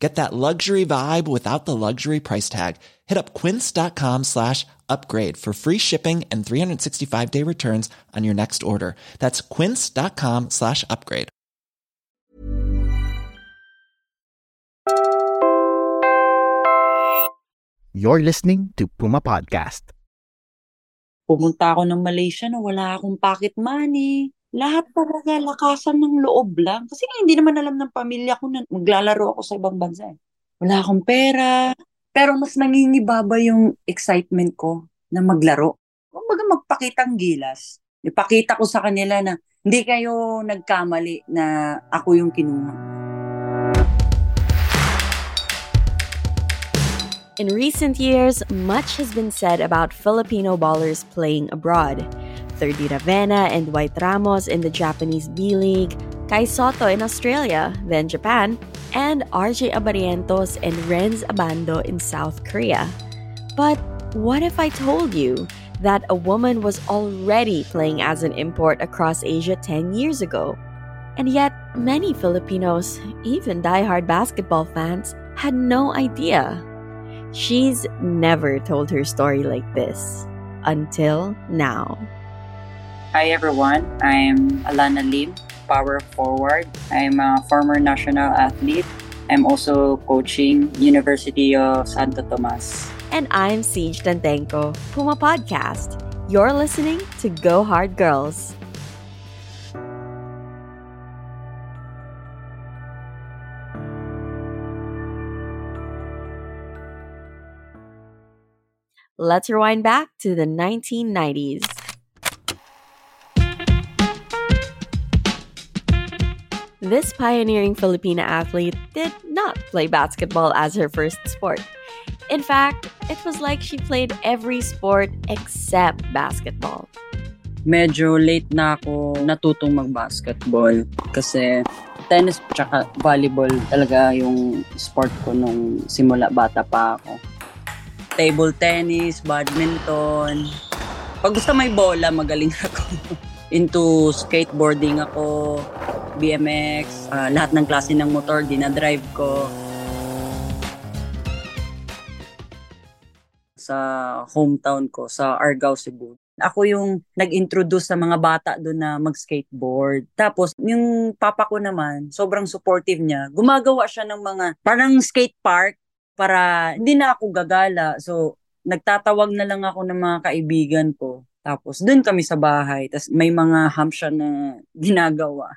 Get that luxury vibe without the luxury price tag. Hit up quince.com slash upgrade for free shipping and 365 day returns on your next order. That's quince.com slash upgrade. You're listening to Puma Podcast. Pumunta ako ng Malaysia na wala akong pocket money. Lahat talaga lakasan ng loob lang. Kasi nga, hindi naman alam ng pamilya ko na maglalaro ako sa ibang bansa. Eh. Wala akong pera. Pero mas nangingibaba yung excitement ko na maglaro. Kumbaga magpakitang gilas. Ipakita ko sa kanila na hindi kayo nagkamali na ako yung kinuha. In recent years, much has been said about Filipino ballers playing abroad. Thirdy Ravena and White Ramos in the Japanese B League, Kai Soto in Australia, then Japan, and RJ Abarientos and Renz Abando in South Korea. But what if I told you that a woman was already playing as an import across Asia 10 years ago? And yet, many Filipinos, even die-hard basketball fans, had no idea. She's never told her story like this until now. Hi everyone, I'm Alana Lim, power forward. I'm a former national athlete. I'm also coaching University of Santo Tomas. And I'm Siege Dantenko, Puma Podcast. You're listening to Go Hard Girls. Let's rewind back to the 1990s. This pioneering Filipina athlete did not play basketball as her first sport. In fact, it was like she played every sport except basketball. Medyo late na ako natutong mag-basketball kasi tennis at volleyball talaga yung sport ko nung simula bata pa ako. table tennis, badminton. Pag gusto may bola, magaling ako. Into skateboarding ako, BMX, uh, ah, lahat ng klase ng motor, dinadrive ko. Sa hometown ko, sa Argao, Cebu. Ako yung nag-introduce sa mga bata doon na mag-skateboard. Tapos, yung papa ko naman, sobrang supportive niya. Gumagawa siya ng mga parang skate park para hindi na ako gagala. So, nagtatawag na lang ako ng mga kaibigan ko. Tapos, doon kami sa bahay. Tapos, may mga hump siya na ginagawa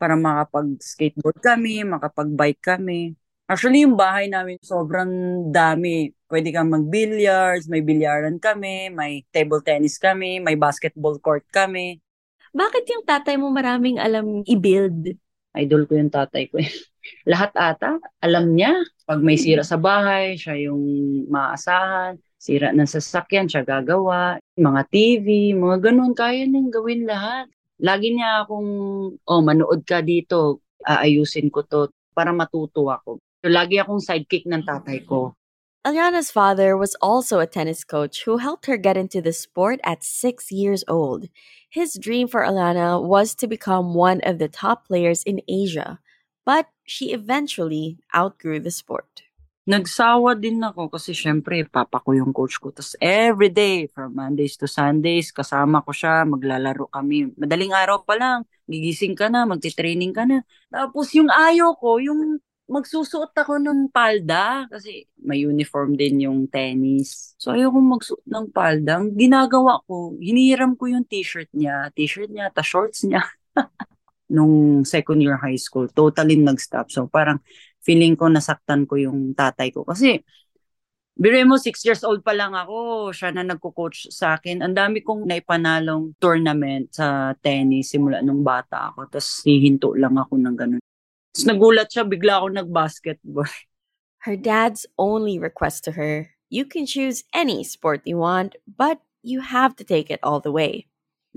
para makapag-skateboard kami, makapag-bike kami. Actually, yung bahay namin sobrang dami. Pwede kang mag-billiards, may bilyaran kami, may table tennis kami, may basketball court kami. Bakit yung tatay mo maraming alam i-build? Idol ko yung tatay ko. Lahat ata, alam niya. Pag may sira sa bahay, siya yung maasahan. Sira ng sasakyan, siya gagawa. Mga TV, mga ganun, kaya niyang gawin lahat. Lagi niya akong, oh, manood ka dito, aayusin ko to para matuto ako. So, lagi akong sidekick ng tatay ko. Aliana's father was also a tennis coach who helped her get into the sport at six years old. His dream for Alana was to become one of the top players in Asia. But she eventually outgrew the sport. Nagsawa din ako kasi syempre papa ko yung coach ko. Tapos every day from Mondays to Sundays kasama ko siya, maglalaro kami. Madaling araw pa lang, gigising ka na, magti-training ka na. Tapos yung ayaw ko, yung magsusuot ako ng palda kasi may uniform din yung tennis. So ayaw kong magsuot ng palda. Ang ginagawa ko, hinihiram ko yung t-shirt niya, t-shirt niya, ta shorts niya. nung second year high school, totally nag-stop. So parang feeling ko nasaktan ko yung tatay ko. Kasi Biro mo, six years old pa lang ako. Siya na nagko-coach sa akin. Ang dami kong naipanalong tournament sa tennis simula nung bata ako. Tapos hihinto lang ako ng ganun. Tapos nagulat siya, bigla ako nag-basketball. Her dad's only request to her, you can choose any sport you want, but you have to take it all the way.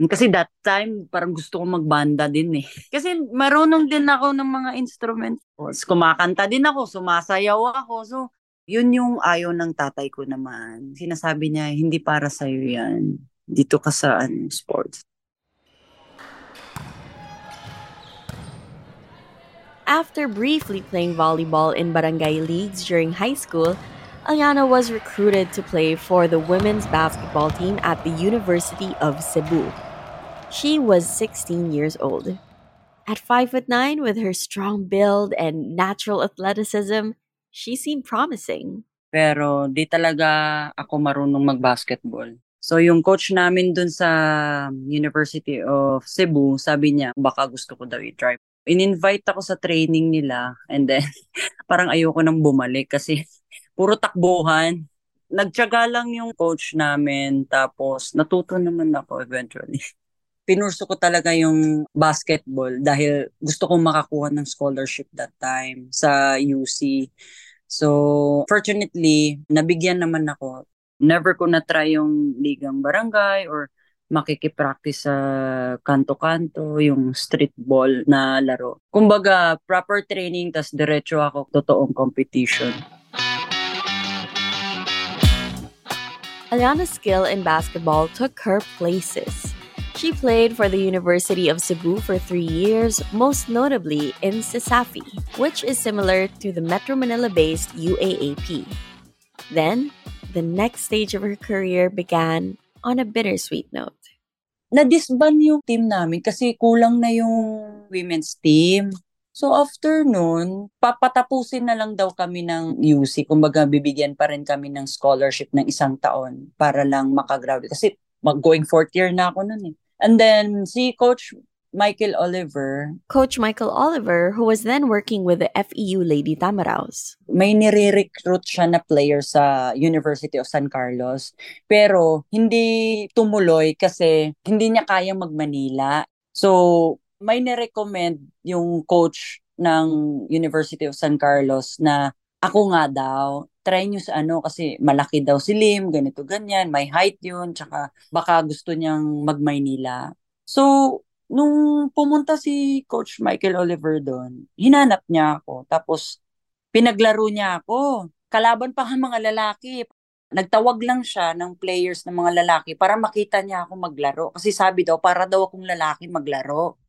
Kasi that time, parang gusto ko magbanda din eh. Kasi marunong din ako ng mga instruments. Kumakanta din ako, sumasayaw ako. So, yun yung ayaw ng tatay ko naman. Sinasabi niya, hindi para sa'yo yan. Dito ka sa ano, sports. After briefly playing volleyball in barangay leagues during high school, Aliana was recruited to play for the women's basketball team at the University of Cebu. She was 16 years old. At 5 foot 9 with her strong build and natural athleticism, she seemed promising. Pero di talaga ako marunong mag-basketball. So yung coach namin dun sa University of Cebu, sabi niya baka gusto ko daw i-try. In-invite ako sa training nila and then parang ayoko nang bumalik kasi puro takbuhan. Nagtyaga lang yung coach namin tapos natuto naman ako eventually. pinurso ko talaga yung basketball dahil gusto kong makakuha ng scholarship that time sa UC. So, fortunately, nabigyan naman ako. Never ko na-try yung ligang barangay or makikipractice sa kanto-kanto, yung street ball na laro. Kumbaga, proper training, tas diretso ako totoong competition. Aliana's skill in basketball took her places. She played for the University of Cebu for three years, most notably in CESAFI, which is similar to the Metro Manila based UAAP. Then, the next stage of her career began on a bittersweet note. Na-disband yung team namin kasi kulang na yung women's team. So after nun, papatapusin na lang daw kami ng UC. Kumbaga, bibigyan pa rin kami ng scholarship ng isang taon para lang makagraduate. Kasi mag-going fourth year na ako nun eh. And then si Coach Michael Oliver. Coach Michael Oliver, who was then working with the FEU Lady Tamaraos. May nire-recruit siya na player sa University of San Carlos. Pero hindi tumuloy kasi hindi niya kayang mag-Manila. So, may nirecommend yung coach ng University of San Carlos na ako nga daw, try nyo sa ano kasi malaki daw si Lim, ganito ganyan, may height yun, tsaka baka gusto niyang mag-Maynila. So, nung pumunta si Coach Michael Oliver doon, hinanap niya ako. Tapos, pinaglaro niya ako. Kalaban pa ang mga lalaki. Nagtawag lang siya ng players ng mga lalaki para makita niya ako maglaro. Kasi sabi daw, para daw akong lalaki maglaro.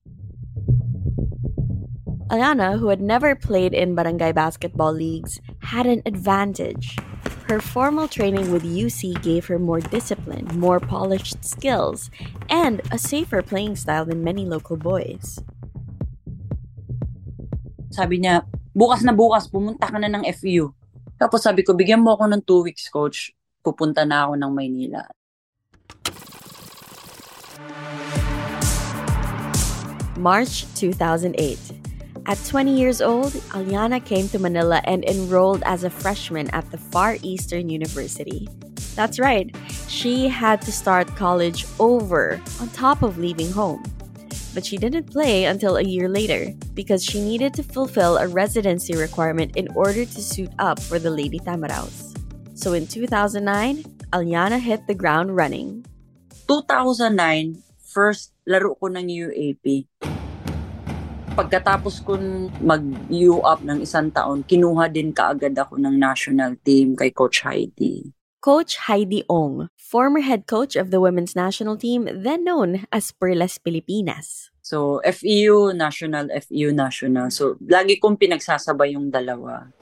Aliana, who had never played in barangay basketball leagues, had an advantage. Her formal training with UC gave her more discipline, more polished skills, and a safer playing style than many local boys. Sabi niya, bukas na bukas, pumunta ka na ng FU. Tapos sabi ko, bigyan mo ako ng two weeks, coach. Pupunta na ako ng Maynila. March 2008. At 20 years old, Aliana came to Manila and enrolled as a freshman at the Far Eastern University. That's right, she had to start college over on top of leaving home. But she didn't play until a year later because she needed to fulfill a residency requirement in order to suit up for the Lady Tamaraos. So in 2009, Aliana hit the ground running. 2009, first laro ko ng UAP. Pagkatapos ko mag-U up ng isang taon, kinuha din kaagad ako ng national team kay Coach Heidi. Coach Heidi Ong, former head coach of the women's national team, then known as Perlas Pilipinas. So, FEU, national, FEU, national. So, lagi kong pinagsasabay yung dalawa.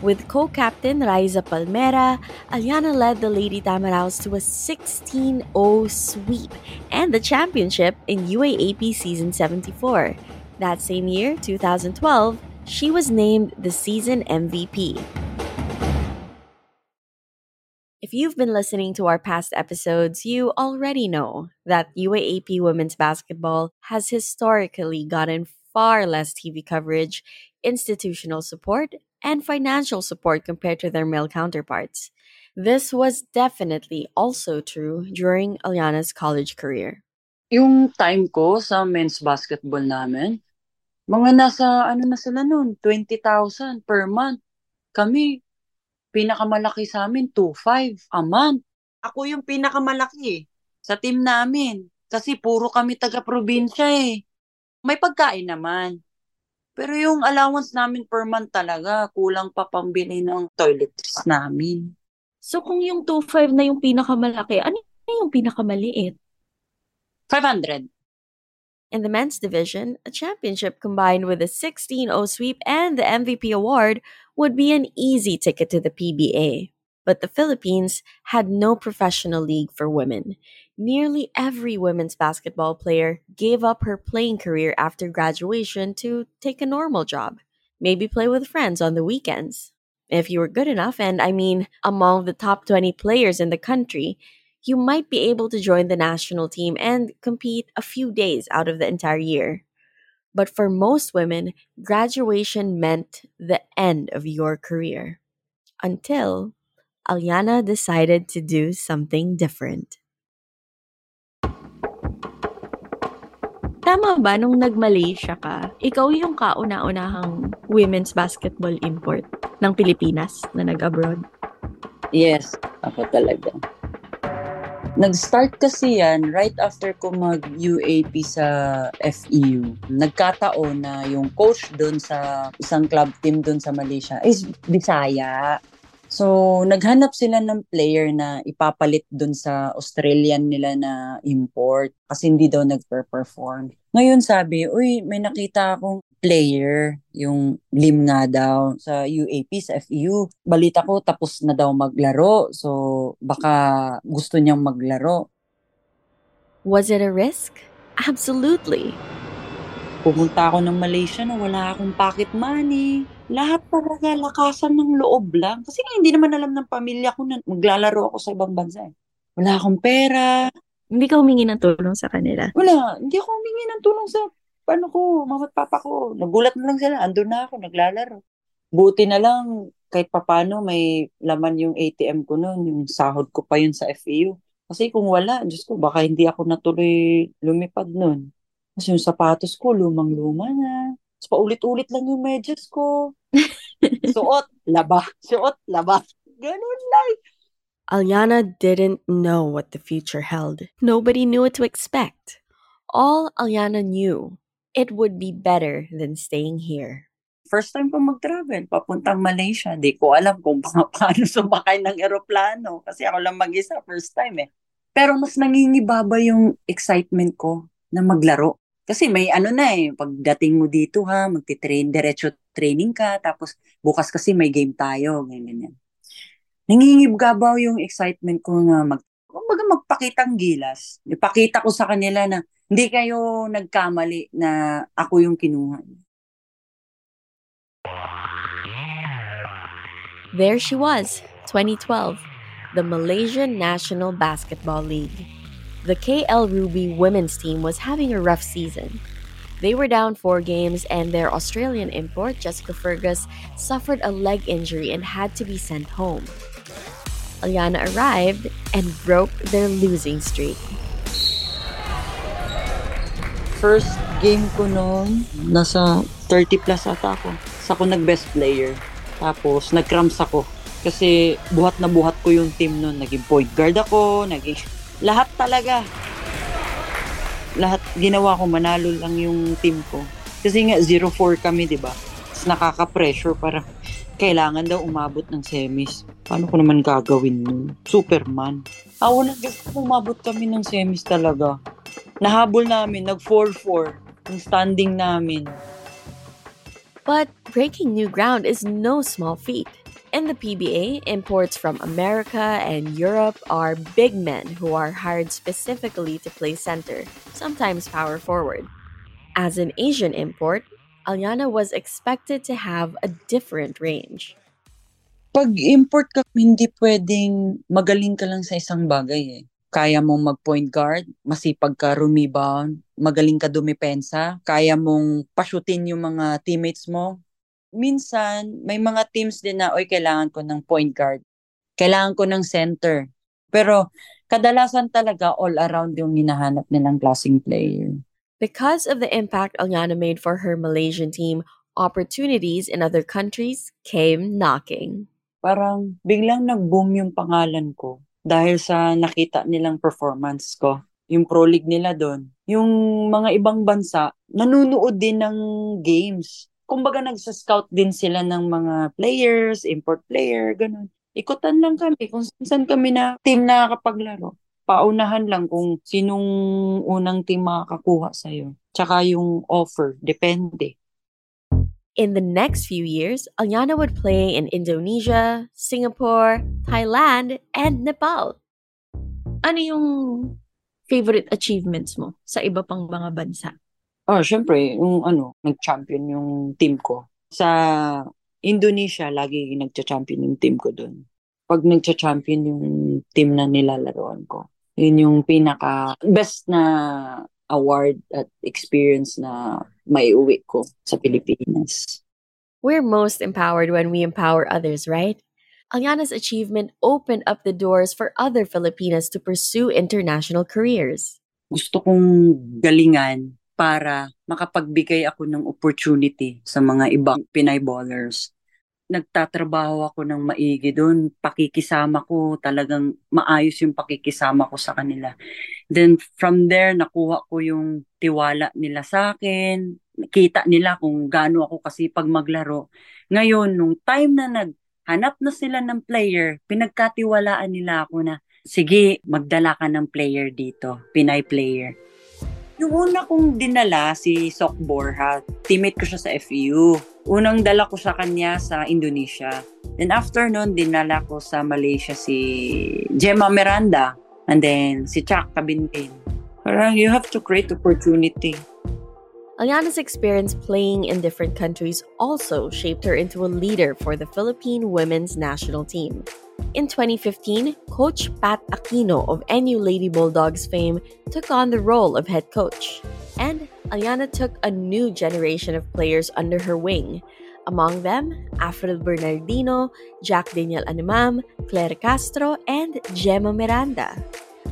With co-captain Raiza Palmera, Aliana led the Lady Tamaraos to a 16-0 sweep and the championship in UAAP Season 74. That same year, 2012, she was named the season MVP. If you've been listening to our past episodes, you already know that UAAP women's basketball has historically gotten far less TV coverage, institutional support, and financial support compared to their male counterparts. This was definitely also true during Aliana's college career. Yung time ko sa men's basketball namin, mga nasa ano na sila noon, 20,000 per month. Kami, pinakamalaki sa amin, 2.5 a month. Ako yung pinakamalaki eh. sa team namin. Kasi puro kami taga-probinsya eh. May pagkain naman. Pero yung allowance namin per month talaga, kulang pa pambili ng toiletries namin. So kung yung 2.5 na yung pinakamalaki, ano yung pinakamaliit? 500. In the men's division, a championship combined with a 16 0 sweep and the MVP award would be an easy ticket to the PBA. But the Philippines had no professional league for women. Nearly every women's basketball player gave up her playing career after graduation to take a normal job, maybe play with friends on the weekends. If you were good enough, and I mean among the top 20 players in the country, you might be able to join the national team and compete a few days out of the entire year. But for most women, graduation meant the end of your career. Until Alyana decided to do something different. Tama ba nung nag-Malaysia ka, ikaw yung kauna-unahang women's basketball import ng Pilipinas na nag-abroad? Yes, ako talaga. Nag-start kasi yan right after ko mag-UAP sa FEU. Nagkataon na yung coach doon sa isang club team doon sa Malaysia is Bisaya. So, naghanap sila ng player na ipapalit doon sa Australian nila na import kasi hindi daw nag-perform. Ngayon sabi, uy, may nakita akong player, yung Lim nga daw sa UAP, sa FEU. Balita ko tapos na daw maglaro. So, baka gusto niyang maglaro. Was it a risk? Absolutely. Pumunta ako ng Malaysia na wala akong pocket money. Lahat talaga lakasan ng loob lang. Kasi hindi naman alam ng pamilya ko na maglalaro ako sa ibang bansa. Eh. Wala akong pera. Hindi ka humingi ng tulong sa kanila? Wala. Hindi ako humingi ng tulong sa paano ko, mama at papa ko, nagulat na lang sila, andun na ako, naglalaro. Buti na lang, kahit papano may laman yung ATM ko noon, yung sahod ko pa yun sa FEU. Kasi kung wala, Diyos ko, baka hindi ako natuloy lumipad noon. Kasi yung sapatos ko, lumang-luma na. Tapos paulit-ulit lang yung medyas ko. Suot, laba. Suot, laba. Ganun lang. Alyana didn't know what the future held. Nobody knew what to expect. All Alyana knew it would be better than staying here. First time ko mag-travel, papuntang Malaysia. Di ko alam kung pa- paano sumakay ng eroplano. Kasi ako lang mag-isa, first time eh. Pero mas nangingibaba yung excitement ko na maglaro. Kasi may ano na eh, pagdating mo dito ha, magti-train, diretso training ka, tapos bukas kasi may game tayo, ganyan ganyan. Nangingibabaw yung excitement ko na mag, kumbaga magpakitang gilas. Ipakita ko sa kanila na hindi kayo nagkamali na ako yung kinuha. There she was, 2012, the Malaysian National Basketball League. The KL Ruby women's team was having a rough season. They were down four games, and their Australian import, Jessica Fergus, suffered a leg injury and had to be sent home. Alyana arrived and broke their losing streak. First game ko noon, nasa 30 plus ata ako. Sa ako nag-best player. Tapos, nag-cramps ako. Kasi buhat na buhat ko yung team noon. Naging point guard ako, naging... Lahat talaga. Lahat ginawa ko, manalo lang yung team ko. Kasi nga, 0-4 kami, di ba? Nakaka-pressure para kailangan daw umabot ng semis. Paano ko naman gagawin nun? Superman. Ah, wala. Gusto umabot kami ng semis talaga. Nahabol namin, nag 4-4 yung standing namin. But breaking new ground is no small feat. In the PBA, imports from America and Europe are big men who are hired specifically to play center, sometimes power forward. As an Asian import, Alyana was expected to have a different range. Pag import ka, hindi pwedeng magaling ka lang sa isang bagay eh. Kaya mong mag-point guard, masipag ka rebound, magaling ka dumipensa, kaya mong pashutin yung mga teammates mo. Minsan, may mga teams din na, oy, kailangan ko ng point guard. Kailangan ko ng center. Pero, kadalasan talaga all around yung hinahanap nilang klaseng player. Because of the impact Alyana made for her Malaysian team, opportunities in other countries came knocking. Parang biglang nag-boom yung pangalan ko dahil sa nakita nilang performance ko. Yung Pro League nila doon. Yung mga ibang bansa, nanunood din ng games. Kumbaga nagsa-scout din sila ng mga players, import player, ganun. Ikutan lang kami kung saan kami na team na nakapaglaro. Paunahan lang kung sinong unang team makakakuha sa'yo. Tsaka yung offer, depende. In the next few years, Alyana would play in Indonesia, Singapore, Thailand, and Nepal. Ano yung favorite achievements mo sa iba pang mga bansa? Oh, syempre, yung ano, nag-champion yung team ko. Sa Indonesia, lagi nagcha-champion yung team ko doon. Pag nagcha-champion yung team na nilalaroan ko, yun yung pinaka best na award at experience na may uwi ko sa Pilipinas. We're most empowered when we empower others, right? Alyana's achievement opened up the doors for other Filipinas to pursue international careers. Gusto kong galingan para makapagbigay ako ng opportunity sa mga ibang Pinay ballers. Nagtatrabaho ako ng maigi doon. Pakikisama ko, talagang maayos yung pakikisama ko sa kanila. Then from there, nakuha ko yung tiwala nila sa akin. Kita nila kung gaano ako kasi pag maglaro. Ngayon, nung time na naghanap na sila ng player, pinagkatiwalaan nila ako na, sige, magdala ka ng player dito, Pinay player. Yung una kong dinala si Sok Borja, teammate ko siya sa FEU. Unang dala ko sa kanya sa Indonesia. Then after nun, dinala ko sa Malaysia si Gemma Miranda. And then si Chuck Kabintin. Parang you have to create opportunity. Alyana's experience playing in different countries also shaped her into a leader for the Philippine women's national team. In 2015, Coach Pat Aquino of NU Lady Bulldogs fame took on the role of head coach. And Alyana took a new generation of players under her wing. Among them, Afril Bernardino, Jack Daniel Animam, Claire Castro, and Gemma Miranda.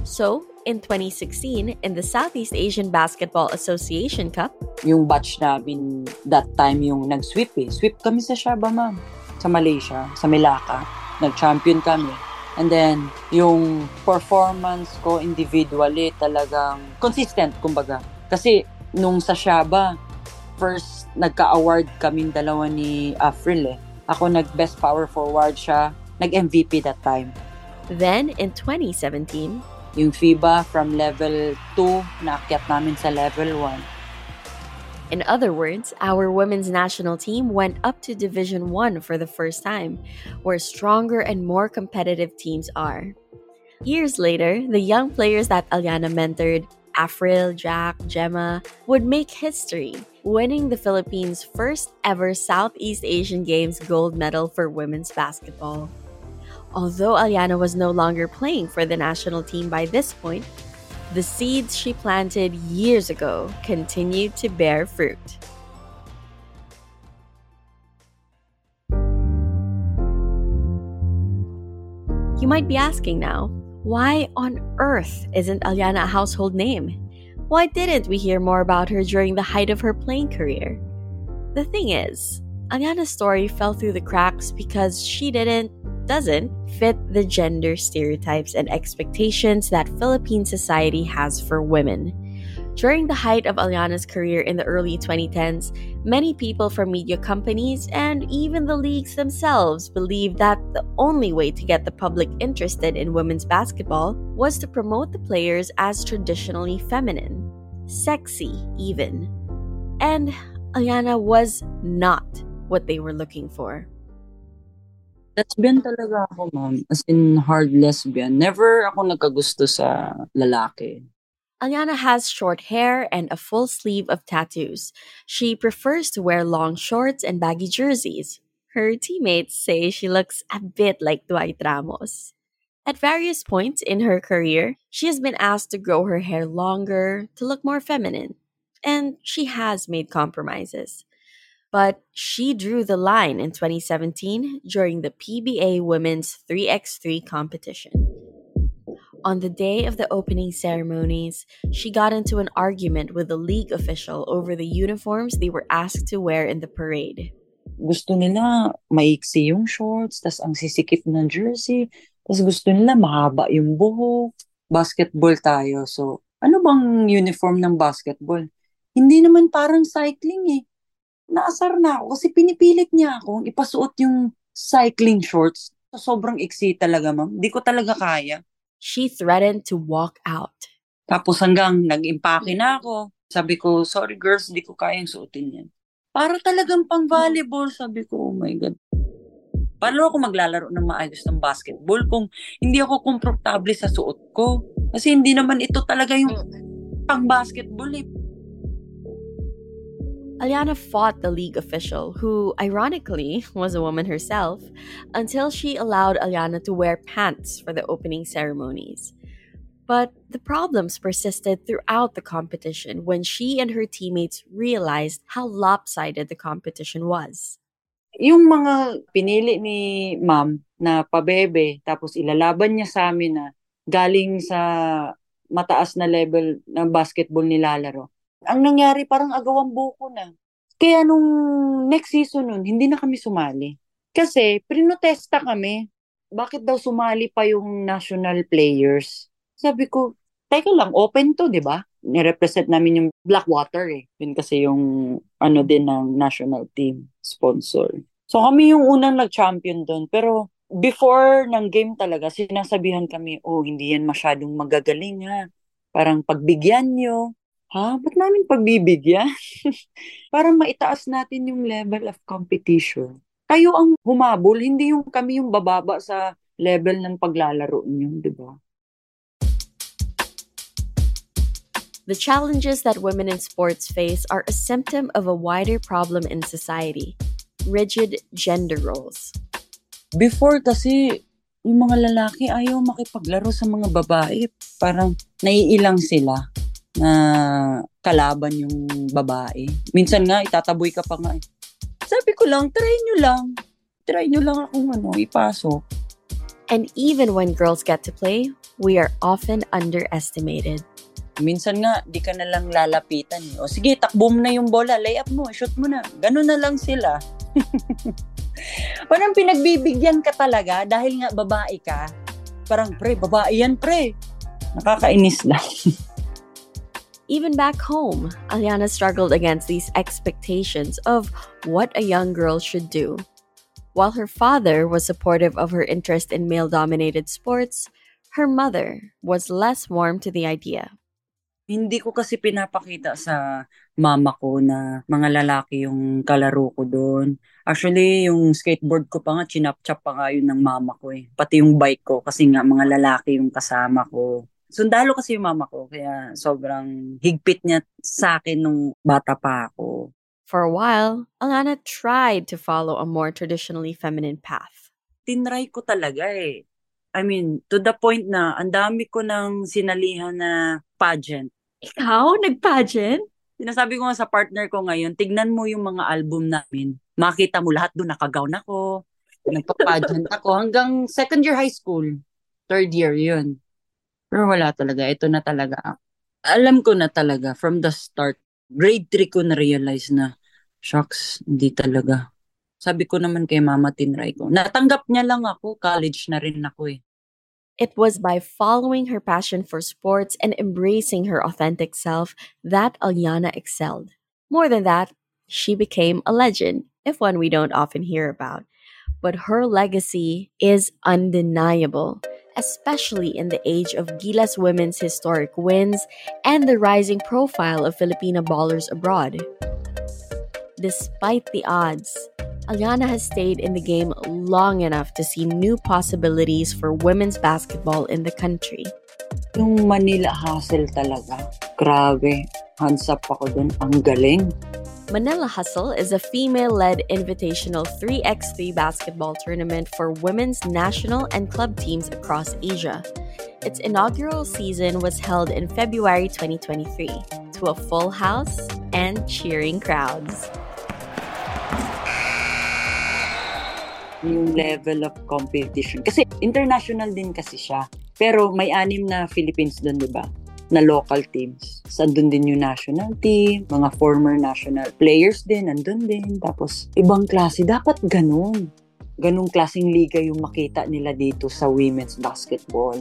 So, in 2016, in the Southeast Asian Basketball Association Cup, Yung batch namin that time yung nag-sweep eh. Sweep kami sa Shaba, ma'am. Sa Malaysia, sa Melaka. Nag-champion kami. And then, yung performance ko individually talagang consistent, kumbaga. Kasi nung sa Shaba, first nagka-award kaming dalawa ni Afril eh. Ako nag-best power forward siya. Nag-MVP that time. then in 2017, Yung FIBA from level 2, naakyat namin sa level 1. In other words, our women's national team went up to Division 1 for the first time, where stronger and more competitive teams are. Years later, the young players that Alyana mentored, Afril, Jack, Gemma, would make history, winning the Philippines' first ever Southeast Asian Games gold medal for women's basketball. Although Alyana was no longer playing for the national team by this point, the seeds she planted years ago continued to bear fruit. You might be asking now, why on earth isn't Alyana a household name? Why didn't we hear more about her during the height of her playing career? The thing is, Alyana's story fell through the cracks because she didn't, doesn't, fit the gender stereotypes and expectations that Philippine society has for women. During the height of Alyana's career in the early 2010s, many people from media companies and even the leagues themselves believed that the only way to get the public interested in women's basketball was to promote the players as traditionally feminine, sexy even. And Alyana was not what they were looking for. Lesbian talaga ako, ma'am. As in, hard lesbian. Never ako nagkagusto sa lalaki. Alyana has short hair and a full sleeve of tattoos. She prefers to wear long shorts and baggy jerseys. Her teammates say she looks a bit like Dwight Ramos. At various points in her career, she has been asked to grow her hair longer to look more feminine, and she has made compromises. But she drew the line in 2017 during the PBA Women's 3x3 competition. On the day of the opening ceremonies, she got into an argument with the league official over the uniforms they were asked to wear in the parade. Gusto nila maiksi yung shorts, tas ang sisikip ng jersey. Tapos gusto nila mahaba yung buhok. Basketball tayo. So, ano bang uniform ng basketball? Hindi naman parang cycling eh. Naasar na ako kasi pinipilit niya akong ipasuot yung cycling shorts. Sobrang iksi talaga, ma'am. Hindi ko talaga kaya. She threatened to walk out. Tapos hanggang nag-impake na ako. Sabi ko, sorry girls, hindi ko kayang suotin yan. Para talagang pang volleyball, sabi ko, oh my God. Paano ako maglalaro ng maayos ng basketball kung hindi ako komportable sa suot ko? Kasi hindi naman ito talaga yung pang basketball eh. Aliana fought the league official, who, ironically, was a woman herself, until she allowed Aliana to wear pants for the opening ceremonies. But the problems persisted throughout the competition when she and her teammates realized how lopsided the competition was. Yung mga pinili ni ma'am na pabebe, tapos ilalaban niya sa amin na galing sa mataas na level ng basketball nilalaro. Ang nangyari parang agawang buko na. Kaya nung next season nun, hindi na kami sumali. Kasi prinotesta kami. Bakit daw sumali pa yung national players? Sabi ko, teka lang, open to, di ba? Nirepresent namin yung Blackwater eh. Yun kasi yung ano din ng national team sponsor. So kami yung unang nag-champion doon. Pero before ng game talaga, sinasabihan kami, oh, hindi yan masyadong magagaling ha. Parang pagbigyan nyo. Ha? Ba't namin pagbibigyan? Parang maitaas natin yung level of competition. Kayo ang humabol, hindi yung kami yung bababa sa level ng paglalaro nyo, di ba? The challenges that women in sports face are a symptom of a wider problem in society rigid gender roles. Before kasi, yung mga lalaki ayaw makipaglaro sa mga babae. Parang naiilang sila na kalaban yung babae. Minsan nga, itataboy ka pa nga. eh. Sabi ko lang, try nyo lang. Try nyo lang akong ano, ipasok. And even when girls get to play, we are often underestimated. Minsan nga, di ka na lang lalapitan. eh. O sige, takbo mo na yung bola, layup mo, shoot mo na. Ganun na lang sila. Parang pinagbibigyan ka talaga dahil nga babae ka. Parang, pre, babae yan, pre. Nakakainis lang. Even back home, Aliana struggled against these expectations of what a young girl should do. While her father was supportive of her interest in male dominated sports, her mother was less warm to the idea. Hindi ko kasi pinapakita sa mama ko na mga lalaki yung kalaro ko doon. Actually, yung skateboard ko pa nga, chinap-chap pa nga yun ng mama ko eh. Pati yung bike ko, kasi nga mga lalaki yung kasama ko. Sundalo kasi yung mama ko, kaya sobrang higpit niya sa akin nung bata pa ako. For a while, Alana tried to follow a more traditionally feminine path. Tinry ko talaga eh. I mean, to the point na ang dami ko ng sinalihan na pageant. Ikaw, nag-pageant? Sinasabi ko nga sa partner ko ngayon, tignan mo yung mga album namin. Makita mo lahat doon, nakagawn ako. Nagpa-pageant ako hanggang second year high school. Third year, yun. Pero wala talaga. Ito na talaga. Alam ko na talaga from the start. Grade 3 ko na-realize na, shucks, hindi talaga. Sabi ko naman kay mama, tinry ko. Natanggap niya lang ako. College na rin ako eh. It was by following her passion for sports and embracing her authentic self that Alyana excelled. More than that, she became a legend, if one we don't often hear about. But her legacy is undeniable, especially in the age of Gilas women's historic wins and the rising profile of Filipina ballers abroad. Despite the odds, Alyana has stayed in the game long enough to see new possibilities for women's basketball in the country. Yung Manila Hustle talaga. Grabe. Hands up ako dun. Ang galing. Manila Hustle is a female led invitational 3x3 basketball tournament for women's national and club teams across Asia. Its inaugural season was held in February 2023 to a full house and cheering crowds. yung level of competition. Kasi international din kasi siya. Pero may anim na Philippines doon, di ba? Na local teams. Sandun din yung national team, mga former national players din, nandun din. Tapos, ibang klase. Dapat ganun. ganung klaseng liga yung makita nila dito sa women's basketball.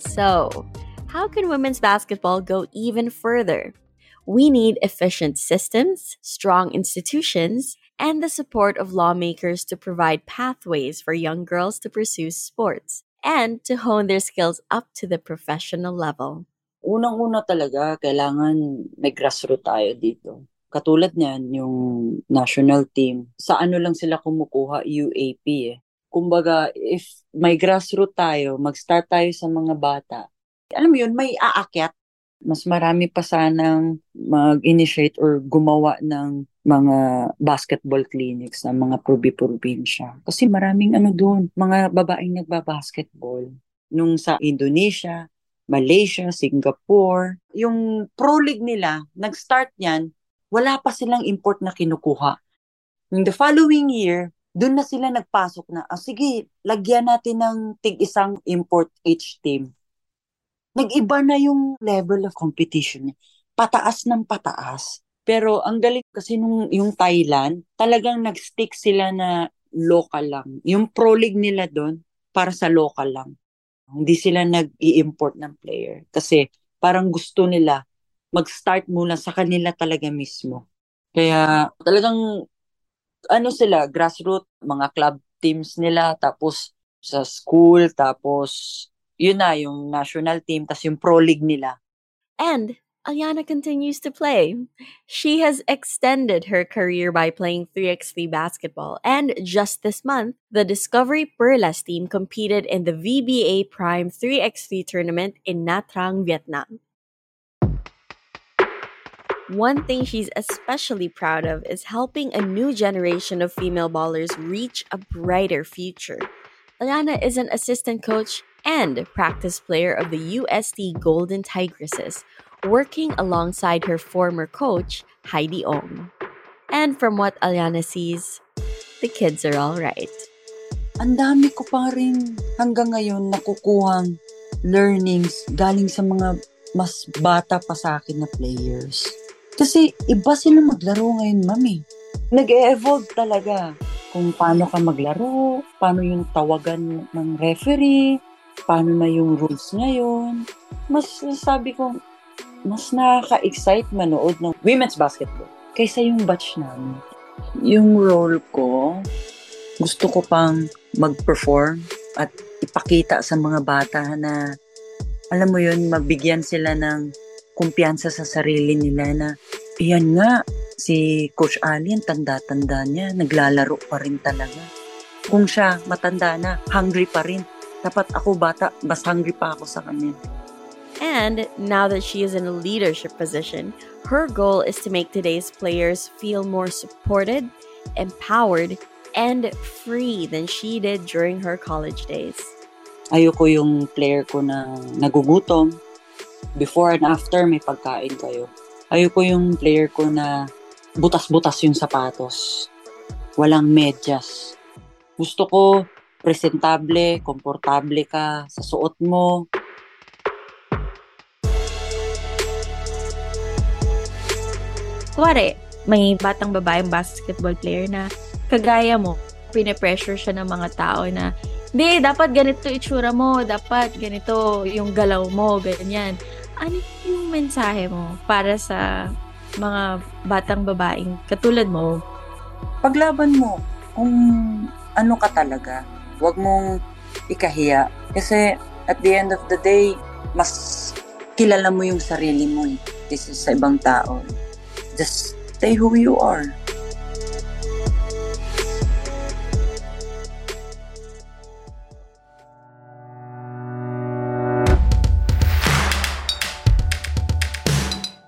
So, how can women's basketball go even further? We need efficient systems, strong institutions, and the support of lawmakers to provide pathways for young girls to pursue sports and to hone their skills up to the professional level. Unang-una talaga, kailangan may grassroots tayo dito. Katulad niyan, yung national team, sa ano lang sila kumukuha, UAP eh. Kumbaga, if may grassroots tayo, mag-start tayo sa mga bata, alam mo yun, may aakyat. Mas marami pa sanang mag-initiate or gumawa ng mga basketball clinics sa mga probi-probinsya. Kasi maraming ano doon, mga babaeng nagbabasketball. Nung sa Indonesia, Malaysia, Singapore, yung pro league nila, nag-start niyan, wala pa silang import na kinukuha. In the following year, doon na sila nagpasok na, ah, sige, lagyan natin ng tig-isang import each team. Nag-iba na yung level of competition niya. Pataas ng pataas. Pero ang galing kasi nung yung Thailand, talagang nag-stick sila na local lang. Yung pro league nila doon, para sa local lang. Hindi sila nag-i-import ng player. Kasi parang gusto nila mag-start muna sa kanila talaga mismo. Kaya talagang ano sila, grassroots, mga club teams nila, tapos sa school, tapos yun na, yung national team, tapos yung pro league nila. And Aliana continues to play. She has extended her career by playing 3x3 basketball, and just this month, the Discovery Perlas team competed in the VBA Prime 3x3 tournament in Nha Trang, Vietnam. One thing she's especially proud of is helping a new generation of female ballers reach a brighter future. Aliana is an assistant coach and practice player of the UST Golden Tigresses, working alongside her former coach, Heidi Ong. And from what Aliana sees, the kids are all right. Ang dami ko pa rin hanggang ngayon nakukuhang learnings galing sa mga mas bata pa sa akin na players. Kasi iba sila maglaro ngayon, mami. Nag-e-evolve talaga kung paano ka maglaro, paano yung tawagan ng referee, paano na yung rules ngayon. Mas sabi ko, mas nakaka-excite manood ng women's basketball kaysa yung batch namin. Yung role ko, gusto ko pang mag-perform at ipakita sa mga bata na alam mo yun, mabigyan sila ng kumpiyansa sa sarili nila na iyan nga, si Coach Ali, tanda-tanda niya, naglalaro pa rin talaga. Kung siya matanda na, hungry pa rin. Dapat ako bata, mas hungry pa ako sa kanya. And now that she is in a leadership position, her goal is to make today's players feel more supported, empowered, and free than she did during her college days. Ayoko yung player ko na nagugutom, before and after may pagkain kayo. Ayoko yung player ko na butas-butas yung sapatos. Walang medyas. Gusto ko presentable, komportable ka sa suot mo. Kuwari, may batang babaeng basketball player na kagaya mo, pine-pressure siya ng mga tao na hindi, dapat ganito itsura mo, dapat ganito yung galaw mo, ganyan. Ano yung mensahe mo para sa mga batang babaeng katulad mo? Paglaban mo kung ano ka talaga. Huwag mong ikahiya. Kasi at the end of the day, mas kilala mo yung sarili mo eh. This is sa ibang tao. Just stay who you are.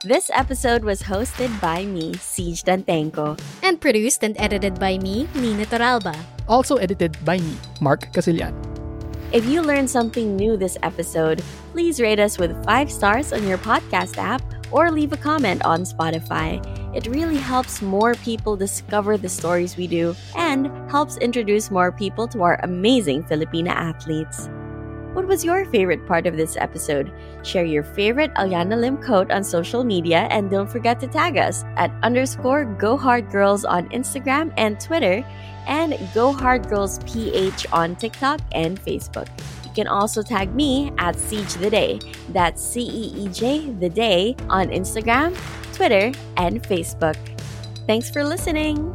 This episode was hosted by me, Siege Dantenko. and produced and edited by me, Nina Toralba. Also edited by me, Mark Casilian. If you learned something new this episode, please rate us with five stars on your podcast app or leave a comment on Spotify. It really helps more people discover the stories we do and helps introduce more people to our amazing Filipina athletes. What was your favorite part of this episode? Share your favorite Aliana Lim quote on social media and don't forget to tag us at underscore Go Hard Girls on Instagram and Twitter and Go Hard Girls PH on TikTok and Facebook. You can also tag me at Siege the Day. That's C E E J the Day on Instagram, Twitter, and Facebook. Thanks for listening.